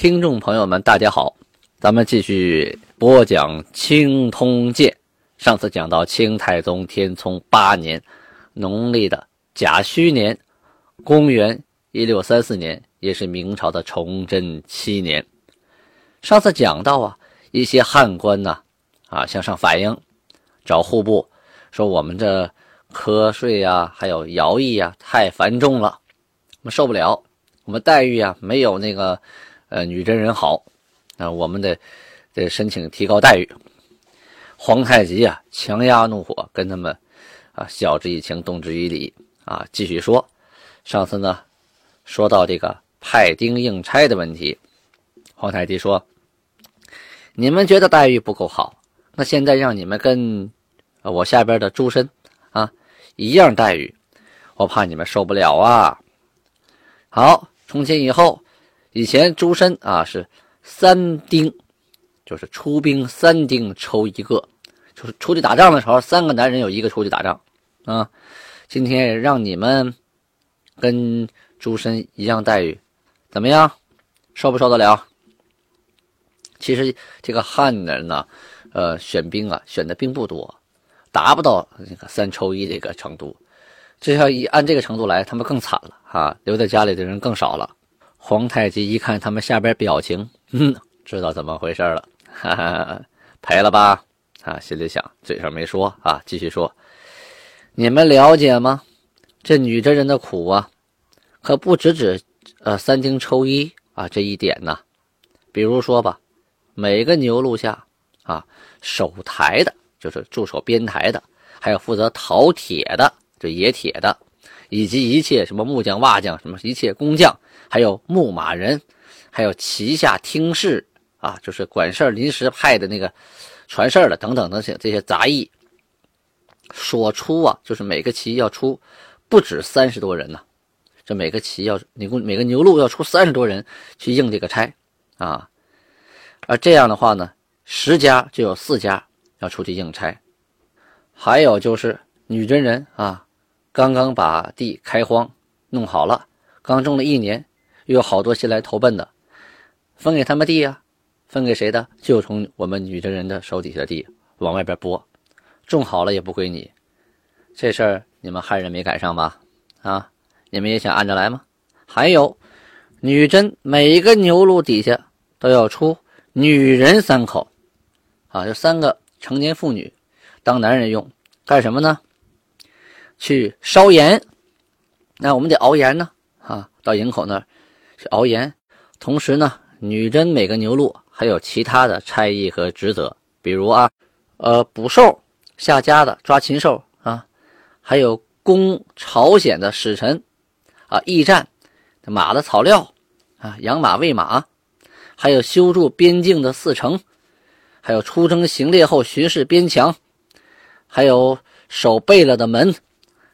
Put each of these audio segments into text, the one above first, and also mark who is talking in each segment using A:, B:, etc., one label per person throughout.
A: 听众朋友们，大家好，咱们继续播讲《清通鉴》。上次讲到清太宗天聪八年，农历的甲戌年，公元一六三四年，也是明朝的崇祯七年。上次讲到啊，一些汉官呐，啊向上反映，找户部说我们这瞌税呀，还有徭役呀太繁重了，我们受不了，我们待遇啊没有那个呃女真人好，那我们得得申请提高待遇。皇太极啊，强压怒火，跟他们啊晓之以情，动之以理啊。继续说，上次呢说到这个派丁应差的问题，皇太极说：“你们觉得待遇不够好，那现在让你们跟我下边的诸身啊一样待遇，我怕你们受不了啊。”好，从今以后，以前诸身啊是三丁。就是出兵三丁抽一个，就是出去打仗的时候，三个男人有一个出去打仗，啊，今天让你们跟诸身一样待遇，怎么样？受不受得了？其实这个汉人呢，呃，选兵啊，选的并不多，达不到那个三抽一这个程度。这要一按这个程度来，他们更惨了啊，留在家里的人更少了。皇太极一看他们下边表情，嗯，知道怎么回事了。哈哈，赔了吧？啊，心里想，嘴上没说啊。继续说，你们了解吗？这女真人的苦啊，可不只指呃三丁抽一啊这一点呢。比如说吧，每个牛录下啊，守台的，就是驻守边台的，还有负责淘铁的，这冶铁的，以及一切什么木匠、瓦匠，什么一切工匠，还有牧马人，还有旗下听事。啊，就是管事、临时派的那个传事的等等等些这些杂役，所出啊，就是每个旗要出不止三十多人呢。这每个旗要，你共每个牛录要出三十多人去应这个差啊。而这样的话呢，十家就有四家要出去应差。还有就是女真人啊，刚刚把地开荒弄好了，刚种了一年，又有好多新来投奔的，分给他们地呀。分给谁的？就从我们女真人的手底下的地往外边拨，种好了也不归你。这事儿你们汉人没赶上吧？啊，你们也想按着来吗？还有，女真每一个牛录底下都要出女人三口，啊，就三个成年妇女当男人用，干什么呢？去烧盐。那我们得熬盐呢，啊，到营口那去熬盐。同时呢，女真每个牛录。还有其他的差役和职责，比如啊，呃，捕兽下家的抓禽兽啊，还有攻朝鲜的使臣啊，驿站马的草料啊，养马喂马，还有修筑边境的四城，还有出征行猎后巡视边墙，还有守备了的门，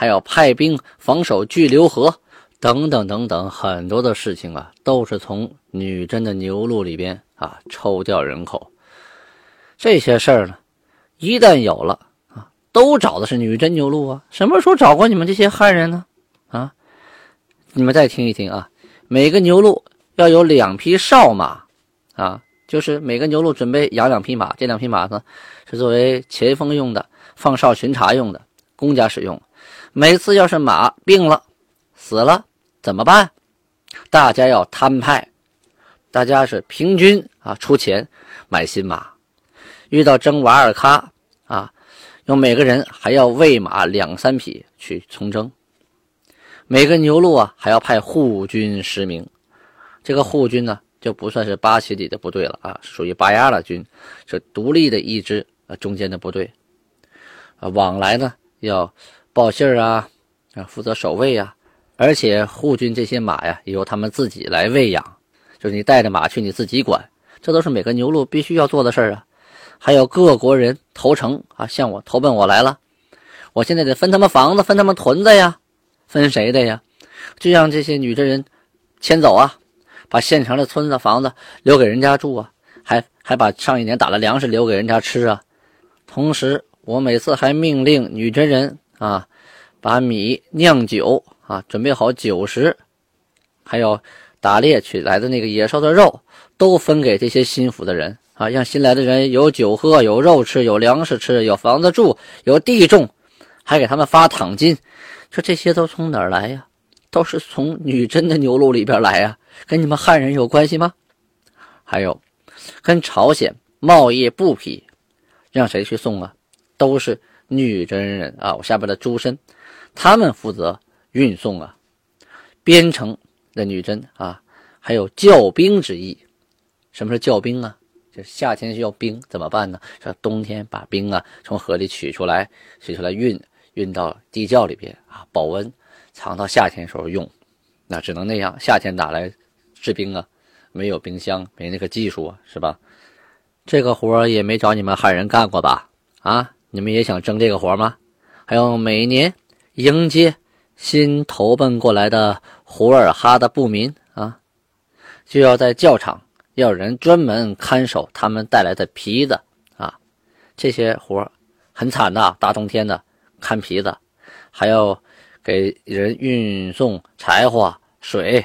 A: 还有派兵防守巨流河等等等等，很多的事情啊，都是从女真的牛录里边。啊，抽调人口这些事儿呢，一旦有了啊，都找的是女真牛录啊。什么时候找过你们这些汉人呢？啊，你们再听一听啊，每个牛录要有两匹哨马啊，就是每个牛录准备养两匹马，这两匹马呢是作为前锋用的，放哨巡查用的，公家使用。每次要是马病了、死了怎么办？大家要摊派。大家是平均啊出钱买新马，遇到征瓦尔喀啊，有每个人还要喂马两三匹去从征。每个牛路啊还要派护军十名，这个护军呢就不算是八旗里的部队了啊，属于巴亚拉军，是独立的一支啊中间的部队啊，往来呢要报信儿啊啊负责守卫啊，而且护军这些马呀，由他们自己来喂养，就是你带着马去，你自己管，这都是每个牛录必须要做的事儿啊。还有各国人投诚啊，向我投奔我来了，我现在得分他们房子，分他们屯子呀，分谁的呀？就让这些女真人迁走啊，把现成的村子房子留给人家住啊，还还把上一年打的粮食留给人家吃啊。同时，我每次还命令女真人啊，把米酿酒啊，准备好酒食，还有打猎取来的那个野兽的肉，都分给这些心腹的人。啊，让新来的人有酒喝，有肉吃，有粮食吃，有房子住，有地种，还给他们发躺金。说这些都从哪儿来呀？都是从女真的牛录里边来呀，跟你们汉人有关系吗？还有，跟朝鲜贸易布匹，让谁去送啊？都是女真人啊，我下边的诸身，他们负责运送啊。边城的女真啊，还有教兵之意。什么是教兵啊？就夏天需要冰怎么办呢？说冬天把冰啊从河里取出来，取出来运运到地窖里边啊，保温，藏到夏天时候用。那只能那样，夏天哪来制冰啊？没有冰箱，没那个技术啊，是吧？这个活也没找你们汉人干过吧？啊，你们也想争这个活吗？还有每年迎接新投奔过来的胡尔哈的部民啊，就要在教场。要人专门看守他们带来的皮子啊，这些活很惨的，大冬天的看皮子，还要给人运送柴火、水。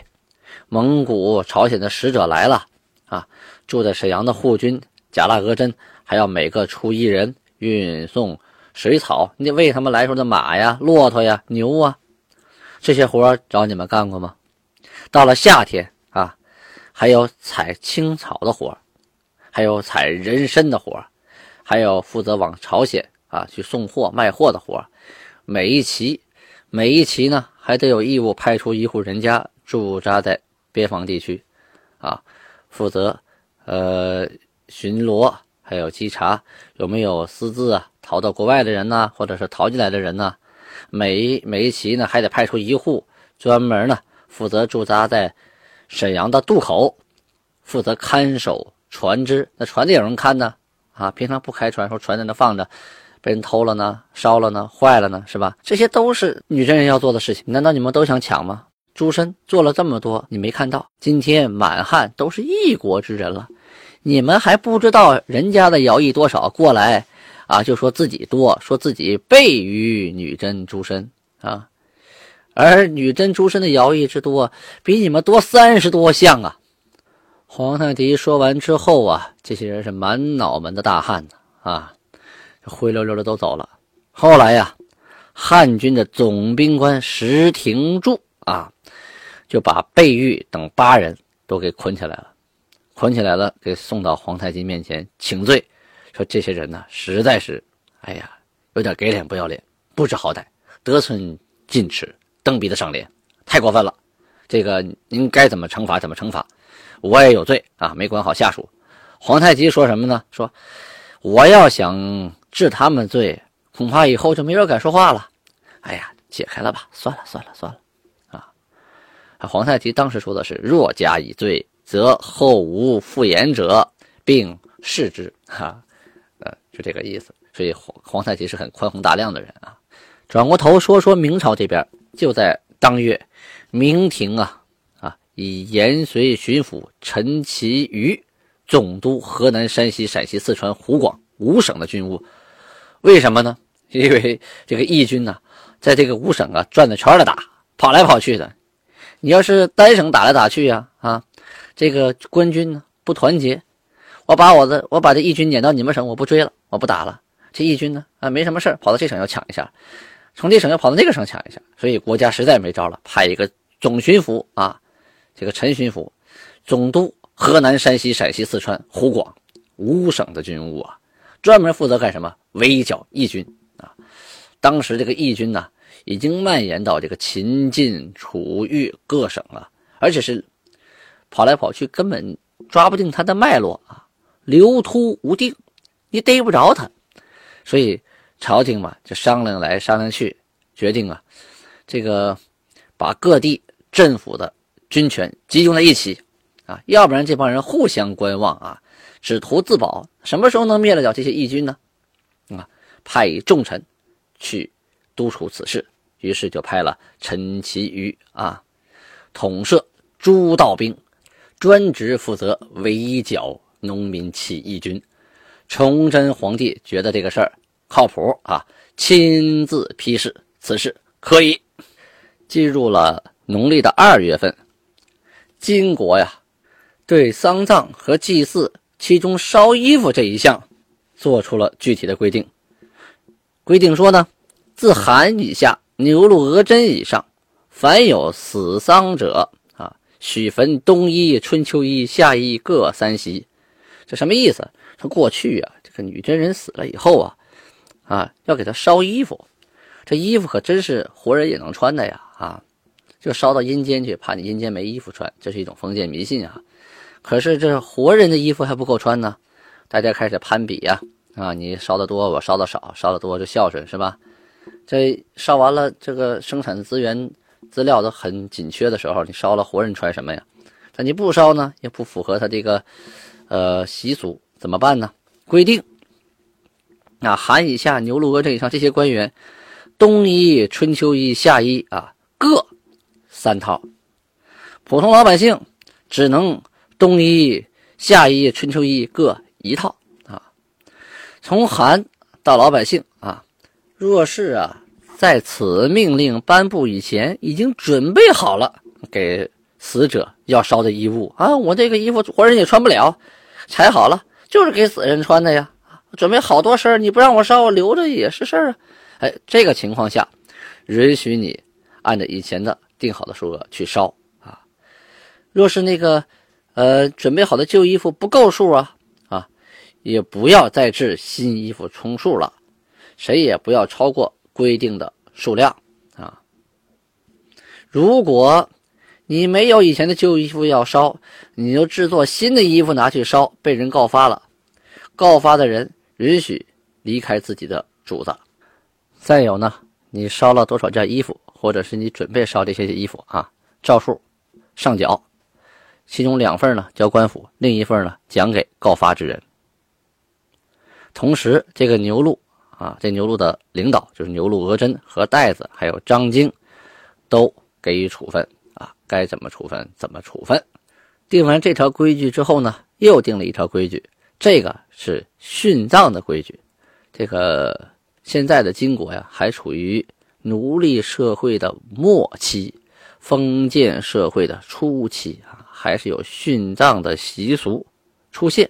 A: 蒙古、朝鲜的使者来了啊，住在沈阳的护军贾拉格真还要每个出一人运送水草，你喂他们来时候的马呀、骆驼呀、牛啊，这些活找你们干过吗？到了夏天啊。还有采青草的活还有采人参的活还有负责往朝鲜啊去送货卖货的活每一期，每一期呢还得有义务派出一户人家驻扎在边防地区，啊，负责呃巡逻，还有稽查有没有私自啊逃到国外的人呢，或者是逃进来的人呢？每每一期呢还得派出一户专门呢负责驻扎在。沈阳的渡口负责看守船只，那船得有人看呢。啊，平常不开船，说船在那放着，被人偷了呢，烧了呢，坏了呢，是吧？这些都是女真人要做的事情。难道你们都想抢吗？朱深做了这么多，你没看到？今天满汉都是一国之人了，你们还不知道人家的徭役多少？过来啊，就说自己多，说自己背于女真诸身啊。而女真诸身的徭役之多，比你们多三十多项啊！皇太极说完之后啊，这些人是满脑门的大汗呢啊，灰溜溜的都走了。后来呀，汉军的总兵官石廷柱啊，就把贝玉等八人都给捆起来了，捆起来了，给送到皇太极面前请罪，说这些人呢，实在是，哎呀，有点给脸不要脸，不知好歹，得寸进尺。蹬鼻子上脸，太过分了！这个您该怎么惩罚怎么惩罚，我也有罪啊，没管好下属。皇太极说什么呢？说我要想治他们罪，恐怕以后就没人敢说话了。哎呀，解开了吧，算了算了算了啊！皇太极当时说的是：若加以罪，则后无复言者，并视之。哈，呃，就这个意思。所以皇皇太极是很宽宏大量的人啊。转过头说说明朝这边。就在当月，明廷啊啊，以延绥巡抚陈其瑜总督河南、山西、陕西、四川、湖广五省的军务。为什么呢？因为这个义军呢，在这个五省啊转着圈的打，跑来跑去的。你要是单省打来打去呀啊，这个官军呢不团结，我把我的我把这义军撵到你们省，我不追了，我不打了。这义军呢啊没什么事跑到这省要抢一下。从这省要跑到那个省抢一下，所以国家实在没招了，派一个总巡抚啊，这个陈巡抚，总督河南、山西、陕西、四川、湖广五省的军务啊，专门负责干什么？围剿义军啊。当时这个义军呢，已经蔓延到这个秦、晋、楚、豫各省了，而且是跑来跑去，根本抓不定他的脉络啊，流突无定，你逮不着他，所以。朝廷嘛，就商量来商量去，决定啊，这个把各地政府的军权集中在一起啊，要不然这帮人互相观望啊，只图自保，什么时候能灭得了这些义军呢？啊，派以重臣去督促此事，于是就派了陈其瑜啊，统摄诸道兵，专职负责围剿农民起义军。崇祯皇帝觉得这个事儿靠谱啊，亲自批示此事可以。进入了农历的二月份，金国呀，对丧葬和祭祀，其中烧衣服这一项，做出了具体的规定。规定说呢，自寒以下，牛鹿额真以上，凡有死丧者，许焚冬衣、春秋衣、夏衣各三袭。这什么意思？说过去啊，这个女真人死了以后啊，啊，要给他烧衣服。这衣服可真是活人也能穿的呀！啊，就烧到阴间去，怕你阴间没衣服穿，这是一种封建迷信啊。可是这活人的衣服还不够穿呢，大家开始攀比呀！啊，你烧的多，我烧的少，烧的多就孝顺是吧？这烧完了，这个生产的资源资料都很紧缺的时候，你烧了活人穿什么呀？但你不烧呢，也不符合他这个呃习俗，怎么办呢？规定，那寒以下、牛鹿额真以上这些官员。冬衣、春秋衣、夏衣啊，各三套；普通老百姓只能冬衣、夏衣、春秋衣各一套啊。从寒到老百姓啊，若是啊，在此命令颁布以前已经准备好了给死者要烧的衣物啊，我这个衣服活人也穿不了，裁好了就是给死人穿的呀。准备好多身你不让我烧，我留着也是事儿啊。哎，这个情况下，允许你按照以前的定好的数额去烧啊。若是那个，呃，准备好的旧衣服不够数啊，啊，也不要再制新衣服充数了。谁也不要超过规定的数量啊。如果你没有以前的旧衣服要烧，你就制作新的衣服拿去烧，被人告发了，告发的人允许离开自己的主子。再有呢，你烧了多少件衣服，或者是你准备烧这些衣服啊，照数上缴，其中两份呢交官府，另一份呢奖给告发之人。同时，这个牛录啊，这牛录的领导就是牛录额真和袋子，还有张京，都给予处分啊，该怎么处分怎么处分。定完这条规矩之后呢，又定了一条规矩，这个是殉葬的规矩，这个。现在的金国呀，还处于奴隶社会的末期，封建社会的初期啊，还是有殉葬的习俗出现。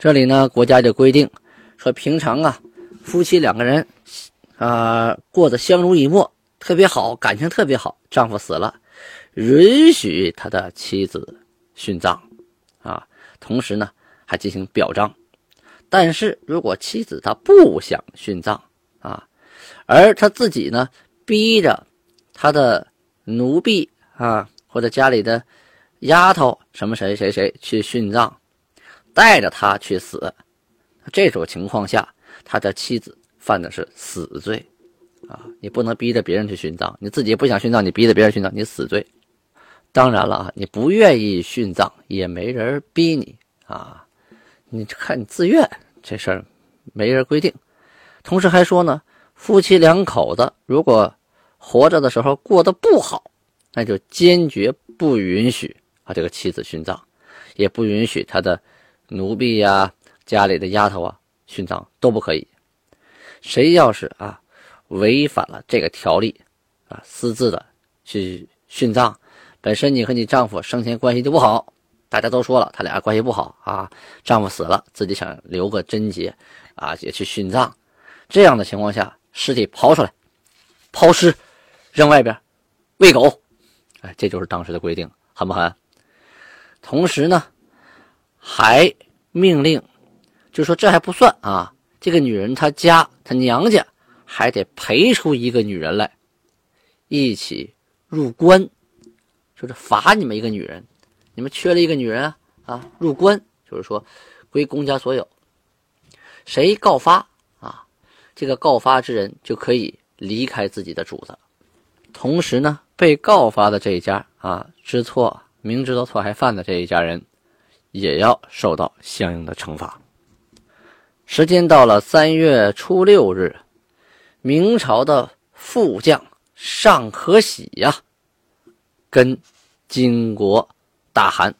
A: 这里呢，国家就规定说，平常啊，夫妻两个人啊过得相濡以沫，特别好，感情特别好。丈夫死了，允许他的妻子殉葬啊，同时呢还进行表彰。但是如果妻子她不想殉葬，啊，而他自己呢，逼着他的奴婢啊，或者家里的丫头什么谁谁谁去殉葬，带着他去死。这种情况下，他的妻子犯的是死罪啊！你不能逼着别人去殉葬，你自己不想殉葬，你逼着别人殉葬，你死罪。当然了啊，你不愿意殉葬，也没人逼你啊，你看你自愿这事儿，没人规定。同时还说呢，夫妻两口子如果活着的时候过得不好，那就坚决不允许啊这个妻子殉葬，也不允许他的奴婢呀、家里的丫头啊殉葬都不可以。谁要是啊违反了这个条例啊，私自的去殉葬，本身你和你丈夫生前关系就不好，大家都说了他俩关系不好啊，丈夫死了自己想留个贞洁啊，也去殉葬。这样的情况下，尸体刨出来，抛尸，扔外边，喂狗，哎，这就是当时的规定，狠不狠？同时呢，还命令，就说这还不算啊，这个女人她家她娘家还得陪出一个女人来，一起入关，就是罚你们一个女人，你们缺了一个女人啊，入关，就是说归公家所有，谁告发啊？这个告发之人就可以离开自己的主子，同时呢，被告发的这一家啊，知错明知道错还犯的这一家人，也要受到相应的惩罚。时间到了三月初六日，明朝的副将尚可喜呀，跟金国大汗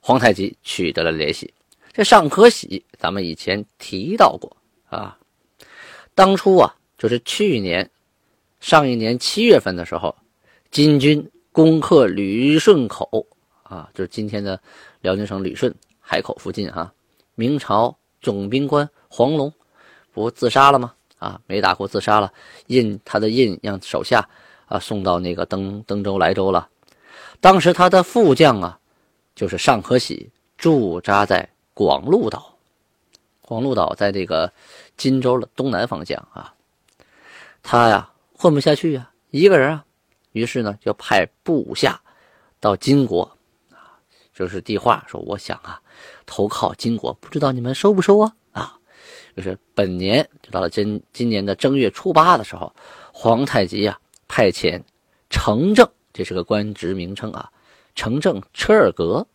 A: 皇太极取得了联系。这尚可喜，咱们以前提到过啊。当初啊，就是去年上一年七月份的时候，金军攻克旅顺口啊，就是今天的辽宁省旅顺海口附近啊。明朝总兵官黄龙不自杀了吗？啊，没打过自杀了，印他的印让手下啊送到那个登登州莱州了。当时他的副将啊，就是尚可喜，驻扎在广鹿岛。广鹿岛在这个荆州的东南方向啊。他呀混不下去呀，一个人啊，于是呢就派部下到金国啊，就是递话说：“我想啊投靠金国，不知道你们收不收啊？”啊。就是本年就到了今今年的正月初八的时候，皇太极啊派遣程正，这是个官职名称啊，程正、车尔格，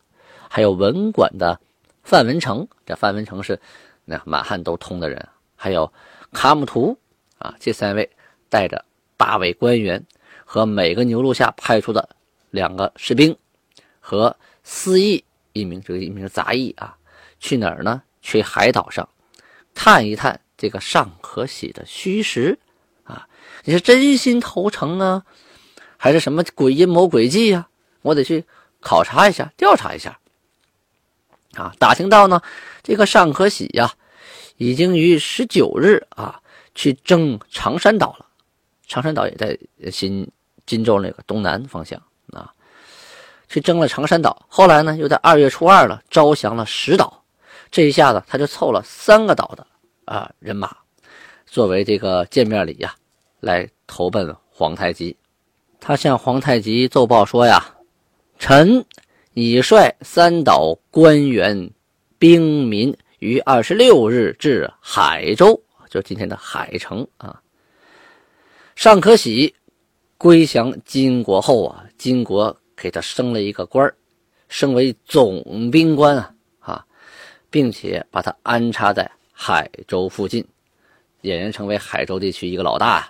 A: 还有文管的范文成，这范文成是那满汉都通的人，还有卡姆图啊，这三位带着八位官员和每个牛录下派出的两个士兵和司役一名，这个一名杂役啊，去哪儿呢？去海岛上。探一探这个尚可喜的虚实，啊，你是真心投诚啊，还是什么鬼阴谋诡计呀？我得去考察一下，调查一下。啊，打听到呢，这个尚可喜呀，已经于十九日啊去征长山岛了。长山岛也在新荆州那个东南方向，去征了长山岛。后来呢，又在二月初二了，招降了石岛。这一下子，他就凑了三个岛的啊人马，作为这个见面礼呀，来投奔皇太极。他向皇太极奏报说呀：“臣已率三岛官员、兵民于二十六日至海州，就今天的海城啊。尚可喜归降金国后啊，金国给他升了一个官升为总兵官啊啊。”并且把他安插在海州附近，俨然成为海州地区一个老大。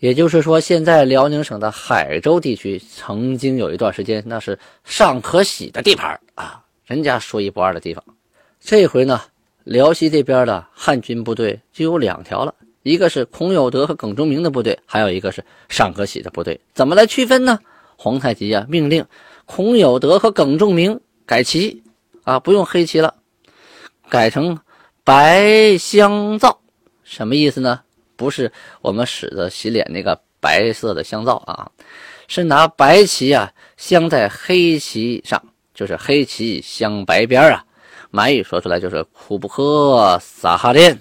A: 也就是说，现在辽宁省的海州地区曾经有一段时间，那是尚可喜的地盘啊，人家说一不二的地方。这回呢，辽西这边的汉军部队就有两条了，一个是孔有德和耿忠明的部队，还有一个是尚可喜的部队。怎么来区分呢？皇太极啊，命令孔有德和耿仲明改旗啊，不用黑旗了。改成白香皂，什么意思呢？不是我们使的洗脸那个白色的香皂啊，是拿白旗啊镶在黑旗上，就是黑旗镶白边啊。满语说出来就是库布克撒哈连，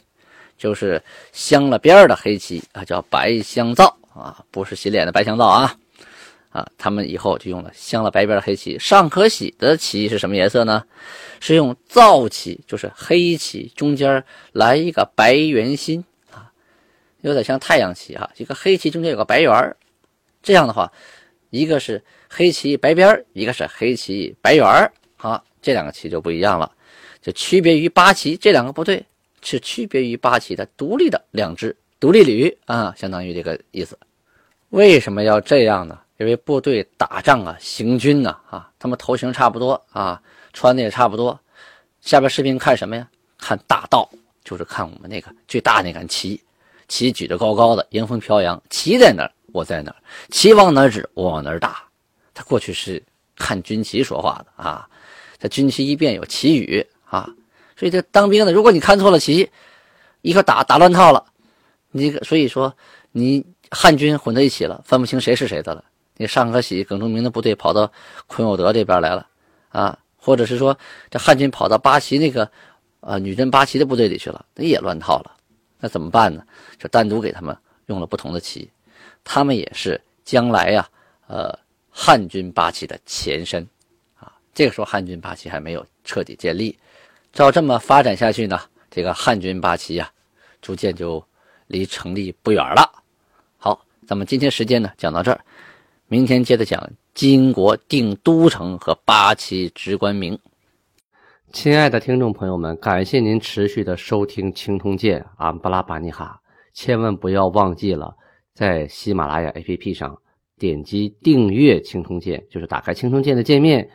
A: 就是镶了边的黑旗啊，叫白香皂啊，不是洗脸的白香皂啊。啊，他们以后就用了镶了白边的黑棋。尚可喜的棋是什么颜色呢？是用皂棋，就是黑棋中间来一个白圆心啊，有点像太阳旗哈。一个黑旗中间有个白圆这样的话，一个是黑棋白边一个是黑棋白圆好，这两个棋就不一样了，就区别于八旗这两个部队是区别于八旗的独立的两支独立旅啊，相当于这个意思。为什么要这样呢？因为部队打仗啊，行军呢，啊，他们头型差不多啊，穿的也差不多。下边士兵看什么呀？看大道，就是看我们那个最大那杆旗，旗举着高高的，迎风飘扬。旗在哪儿，我在哪儿；旗往哪指，我往哪儿打。他过去是看军旗说话的啊。这军旗一变有旗语啊，所以这当兵的，如果你看错了旗，一个打打乱套了，你所以说你汉军混在一起了，分不清谁是谁的了。那尚可喜、耿忠明的部队跑到孔有德这边来了，啊，或者是说这汉军跑到八旗那个，呃，女真八旗的部队里去了，那也乱套了，那怎么办呢？就单独给他们用了不同的旗，他们也是将来呀，呃，汉军八旗的前身，啊，这个时候汉军八旗还没有彻底建立，照这么发展下去呢，这个汉军八旗呀，逐渐就离成立不远了。好咱们今天时间呢讲到这儿，明天接着讲金国定都城和八旗直官名。
B: 亲爱的听众朋友们，感谢您持续的收听《青铜剑》安布拉巴尼哈，千万不要忘记了在喜马拉雅 APP 上点击订阅《青铜剑》，就是打开《青铜剑》的界面，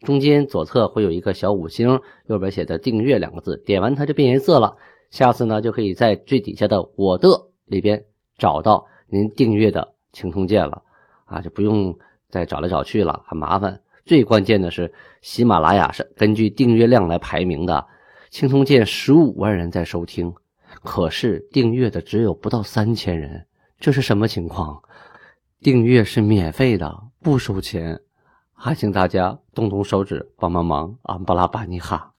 B: 中间左侧会有一个小五星，右边写的“订阅”两个字，点完它就变颜色了。下次呢，就可以在最底下的“我的”里边找到您订阅的《青铜剑》了，啊，就不用再找来找去了，很麻烦。最关键的是，喜马拉雅是根据订阅量来排名的，《青铜剑》十五万人在收听，可是订阅的只有不到三千人，这是什么情况？订阅是免费的，不收钱，还请大家动动手指帮帮忙，安布拉巴尼哈。